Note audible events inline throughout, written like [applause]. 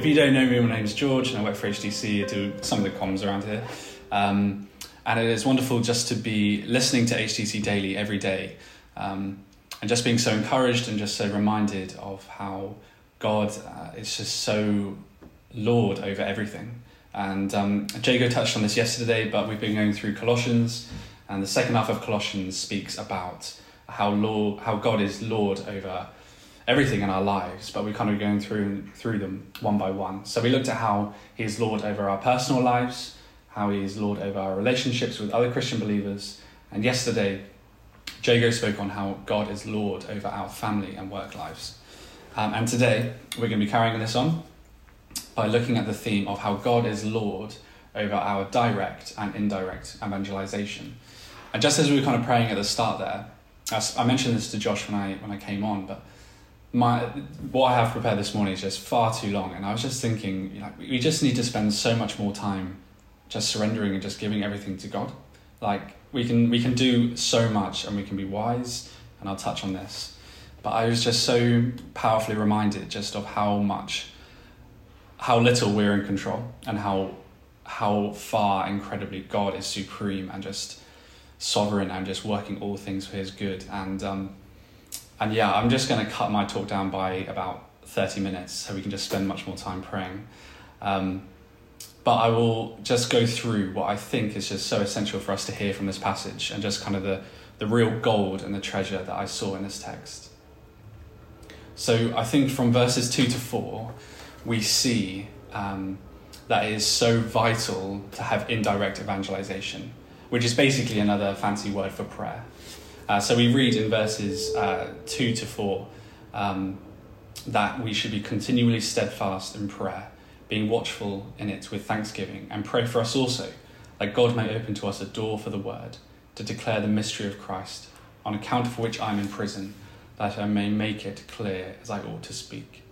If you don't know me, my name is George and I work for HTC. I do some of the comms around here. Um, and it is wonderful just to be listening to HTC daily every day um, and just being so encouraged and just so reminded of how God uh, is just so Lord over everything. And um, Jago touched on this yesterday, but we've been going through Colossians, and the second half of Colossians speaks about how Lord, how God is Lord over everything in our lives, but we're kind of going through through them one by one. So we looked at how He is Lord over our personal lives, how He is Lord over our relationships with other Christian believers, and yesterday, Jago spoke on how God is Lord over our family and work lives. Um, and today, we're going to be carrying this on by looking at the theme of how God is Lord over our direct and indirect evangelization. And just as we were kind of praying at the start there, I mentioned this to Josh when I when I came on, but my what I have prepared this morning is just far too long, and I was just thinking, know, we just need to spend so much more time just surrendering and just giving everything to God. Like we can we can do so much, and we can be wise, and I'll touch on this. But I was just so powerfully reminded just of how much, how little we're in control, and how how far incredibly God is supreme and just sovereign and just working all things for His good. And um, and yeah, I'm just going to cut my talk down by about 30 minutes so we can just spend much more time praying. Um, but I will just go through what I think is just so essential for us to hear from this passage and just kind of the, the real gold and the treasure that I saw in this text. So I think from verses 2 to 4, we see um, that it is so vital to have indirect evangelization, which is basically another fancy word for prayer. Uh, so we read in verses uh, 2 to 4 um, that we should be continually steadfast in prayer, being watchful in it with thanksgiving, and pray for us also, that God may open to us a door for the word, to declare the mystery of Christ, on account of which I am in prison, that I may make it clear as I ought to speak.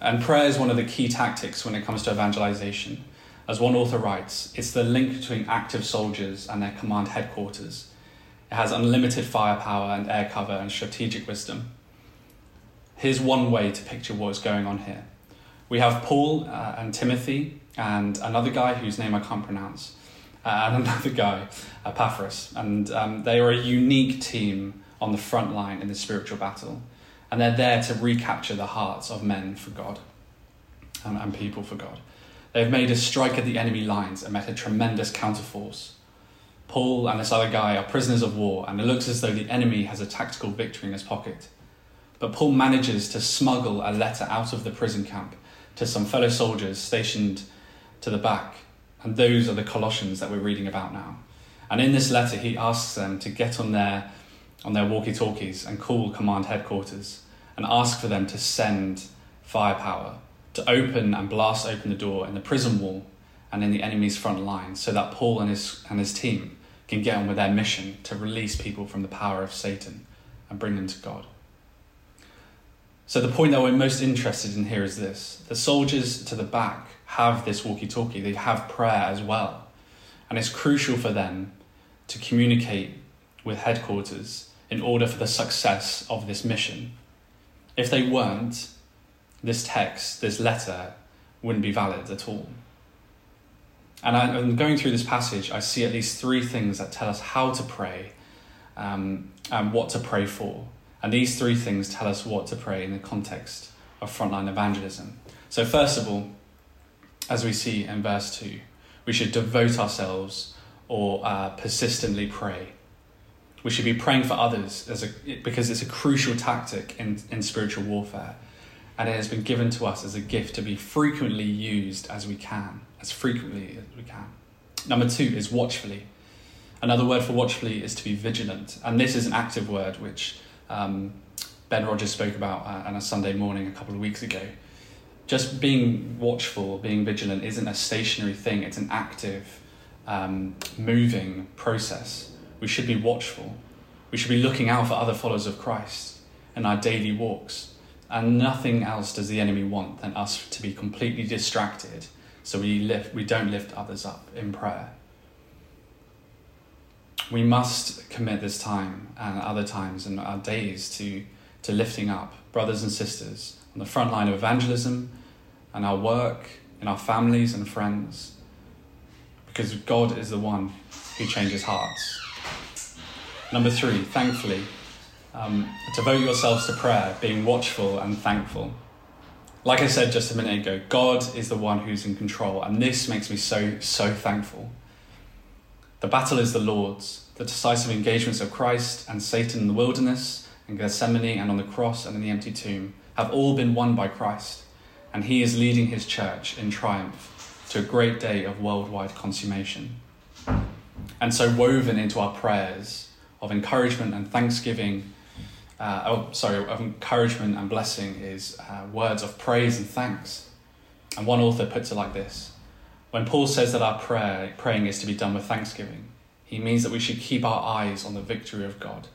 And prayer is one of the key tactics when it comes to evangelization. As one author writes, it's the link between active soldiers and their command headquarters it has unlimited firepower and air cover and strategic wisdom. Here's one way to picture what's going on here. We have Paul uh, and Timothy and another guy whose name I can't pronounce, uh, and [laughs] another guy, Epaphras, and um, they are a unique team on the front line in the spiritual battle, and they're there to recapture the hearts of men for God and, and people for God. They've made a strike at the enemy lines and met a tremendous counterforce. Paul and this other guy are prisoners of war, and it looks as though the enemy has a tactical victory in his pocket. But Paul manages to smuggle a letter out of the prison camp to some fellow soldiers stationed to the back, and those are the Colossians that we're reading about now. And in this letter, he asks them to get on their on their walkie-talkies and call command headquarters and ask for them to send firepower to open and blast open the door in the prison wall and in the enemy's front line so that Paul and his and his team can get on with their mission to release people from the power of Satan and bring them to God. So, the point that we're most interested in here is this the soldiers to the back have this walkie talkie, they have prayer as well. And it's crucial for them to communicate with headquarters in order for the success of this mission. If they weren't, this text, this letter, wouldn't be valid at all. And I, am going through this passage, I see at least three things that tell us how to pray um, and what to pray for. And these three things tell us what to pray in the context of frontline evangelism. So, first of all, as we see in verse 2, we should devote ourselves or uh, persistently pray. We should be praying for others as a, because it's a crucial tactic in, in spiritual warfare and it has been given to us as a gift to be frequently used as we can, as frequently as we can. Number two is watchfully. Another word for watchfully is to be vigilant, and this is an active word which um, Ben Rogers spoke about uh, on a Sunday morning a couple of weeks ago. Just being watchful, being vigilant, isn't a stationary thing; it's an active um, moving process. We should be watchful. We should be looking out for other followers of Christ in our daily walks. And nothing else does the enemy want than us to be completely distracted so we, lift, we don't lift others up in prayer. We must commit this time and other times and our days to, to lifting up brothers and sisters on the front line of evangelism and our work, in our families and friends, because God is the one who changes hearts. Number three, thankfully, um, devote yourselves to prayer, being watchful and thankful. Like I said just a minute ago, God is the one who's in control, and this makes me so, so thankful. The battle is the Lord's. The decisive engagements of Christ and Satan in the wilderness, and Gethsemane, and on the cross, and in the empty tomb have all been won by Christ, and He is leading His church in triumph to a great day of worldwide consummation. And so, woven into our prayers of encouragement and thanksgiving uh, oh, sorry, of encouragement and blessing is uh, words of praise and thanks. And one author puts it like this When Paul says that our prayer, praying is to be done with thanksgiving, he means that we should keep our eyes on the victory of God.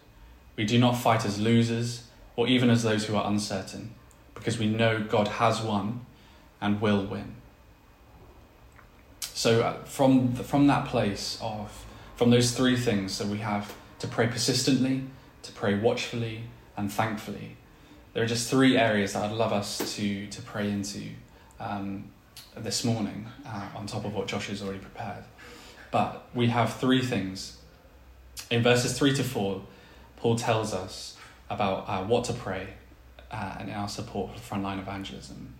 We do not fight as losers or even as those who are uncertain, because we know God has won and will win. So, uh, from, the, from that place of, from those three things that we have to pray persistently, to pray watchfully, and thankfully. There are just three areas that I'd love us to, to pray into um, this morning, uh, on top of what Josh has already prepared. But we have three things. In verses 3 to 4, Paul tells us about uh, what to pray uh, and our support for frontline evangelism.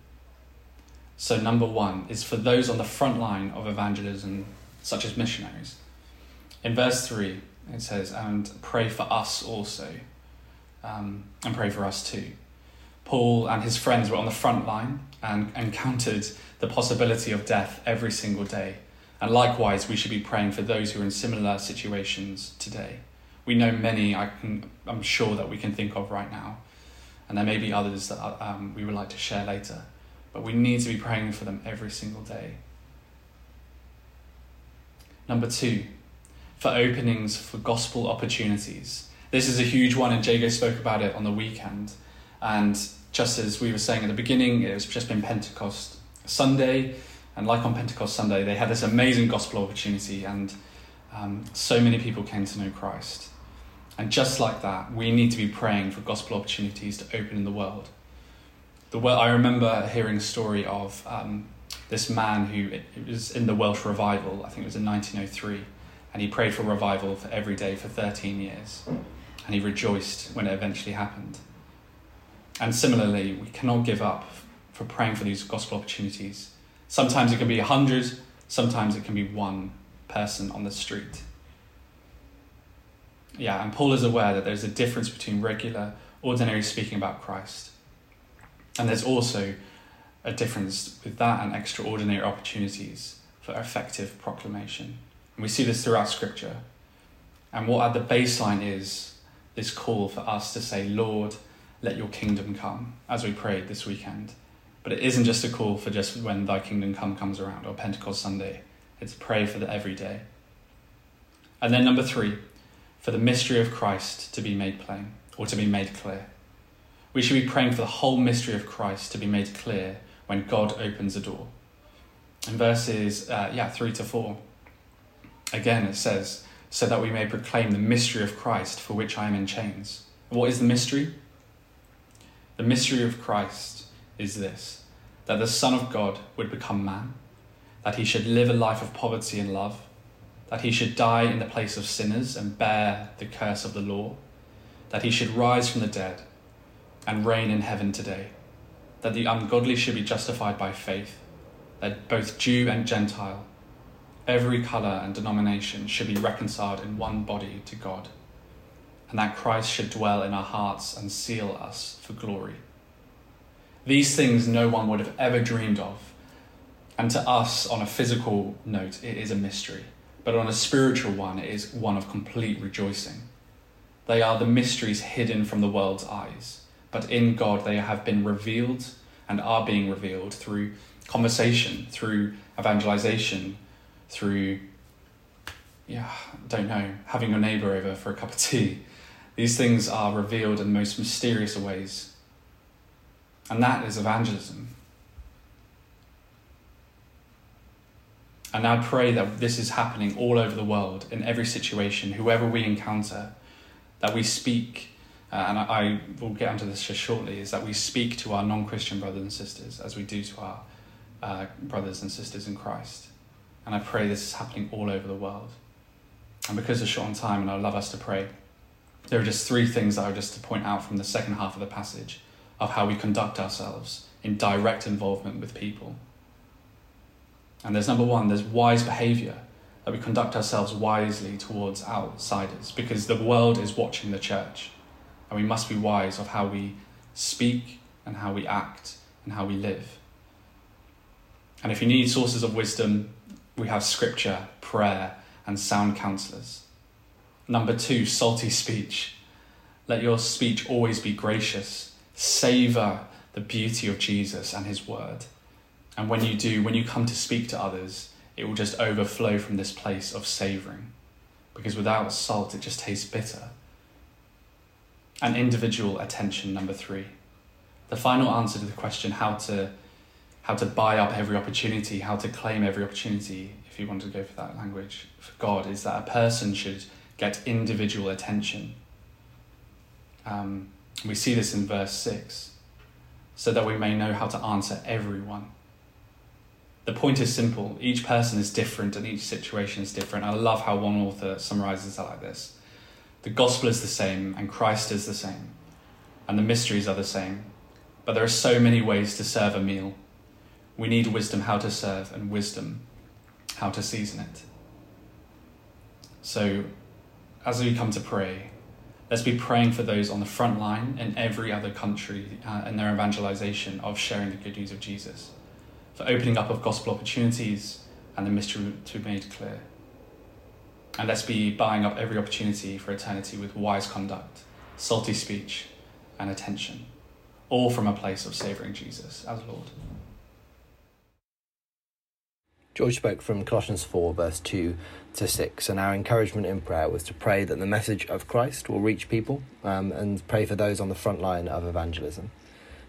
So, number one is for those on the front line of evangelism, such as missionaries. In verse 3, it says, And pray for us also um, and pray for us too. Paul and his friends were on the front line and encountered the possibility of death every single day. And likewise, we should be praying for those who are in similar situations today. We know many, I can, I'm sure, that we can think of right now. And there may be others that um, we would like to share later. But we need to be praying for them every single day. Number two, for openings for gospel opportunities. This is a huge one, and Jago spoke about it on the weekend. And just as we were saying at the beginning, it's just been Pentecost Sunday, and like on Pentecost Sunday, they had this amazing gospel opportunity, and um, so many people came to know Christ. And just like that, we need to be praying for gospel opportunities to open in the world. The well, I remember hearing a story of um, this man who it, it was in the Welsh revival. I think it was in 1903, and he prayed for revival for every day for 13 years and he rejoiced when it eventually happened. And similarly, we cannot give up for praying for these gospel opportunities. Sometimes it can be a hundred, sometimes it can be one person on the street. Yeah, and Paul is aware that there's a difference between regular, ordinary speaking about Christ. And there's also a difference with that and extraordinary opportunities for effective proclamation. We see this throughout Scripture. And what at the baseline is this call for us to say, Lord, let your kingdom come, as we prayed this weekend. But it isn't just a call for just when thy kingdom come comes around or Pentecost Sunday. It's pray for the everyday. And then number three, for the mystery of Christ to be made plain or to be made clear. We should be praying for the whole mystery of Christ to be made clear when God opens a door. In verses uh, yeah three to four, again it says, so that we may proclaim the mystery of Christ for which I am in chains. What is the mystery? The mystery of Christ is this that the Son of God would become man, that he should live a life of poverty and love, that he should die in the place of sinners and bear the curse of the law, that he should rise from the dead and reign in heaven today, that the ungodly should be justified by faith, that both Jew and Gentile every colour and denomination should be reconciled in one body to God, and that Christ should dwell in our hearts and seal us for glory. These things no one would have ever dreamed of, and to us, on a physical note, it is a mystery, but on a spiritual one, it is one of complete rejoicing. They are the mysteries hidden from the world's eyes, but in God they have been revealed and are being revealed through conversation, through evangelization, through yeah, don't know, having your neighbour over for a cup of tea. These things are revealed in the most mysterious ways. And that is evangelism. And I pray that this is happening all over the world, in every situation, whoever we encounter, that we speak, uh, and I, I, will get onto this just shortly, is that we speak to our non Christian brothers and sisters as we do to our uh, brothers and sisters in Christ. And I pray this is happening all over the world. And because of short on time, and I love us to pray, there are just three things that I would just to point out from the second half of the passage of how we conduct ourselves in direct involvement with people. And there's number one, there's wise behavior, that we conduct ourselves wisely towards outsiders because the world is watching the church. And we must be wise of how we speak and how we act and how we live. And if you need sources of wisdom, we have scripture, prayer, and sound counselors. Number two, salty speech. Let your speech always be gracious. Savor the beauty of Jesus and his word. And when you do, when you come to speak to others, it will just overflow from this place of savoring. Because without salt, it just tastes bitter. And individual attention, number three. The final answer to the question how to how to buy up every opportunity, how to claim every opportunity, if you want to go for that language, for God, is that a person should get individual attention. Um, we see this in verse 6 so that we may know how to answer everyone. The point is simple each person is different and each situation is different. I love how one author summarizes it like this The gospel is the same and Christ is the same, and the mysteries are the same, but there are so many ways to serve a meal. We need wisdom how to serve and wisdom how to season it. So, as we come to pray, let's be praying for those on the front line in every other country uh, in their evangelization of sharing the good news of Jesus, for opening up of gospel opportunities and the mystery to be made clear. And let's be buying up every opportunity for eternity with wise conduct, salty speech, and attention, all from a place of savouring Jesus as Lord. George spoke from Colossians 4, verse 2 to 6, and our encouragement in prayer was to pray that the message of Christ will reach people um, and pray for those on the front line of evangelism.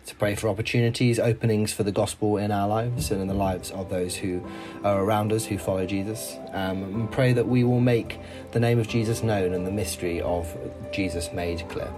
To pray for opportunities, openings for the gospel in our lives and in the lives of those who are around us who follow Jesus. Um, and pray that we will make the name of Jesus known and the mystery of Jesus made clear.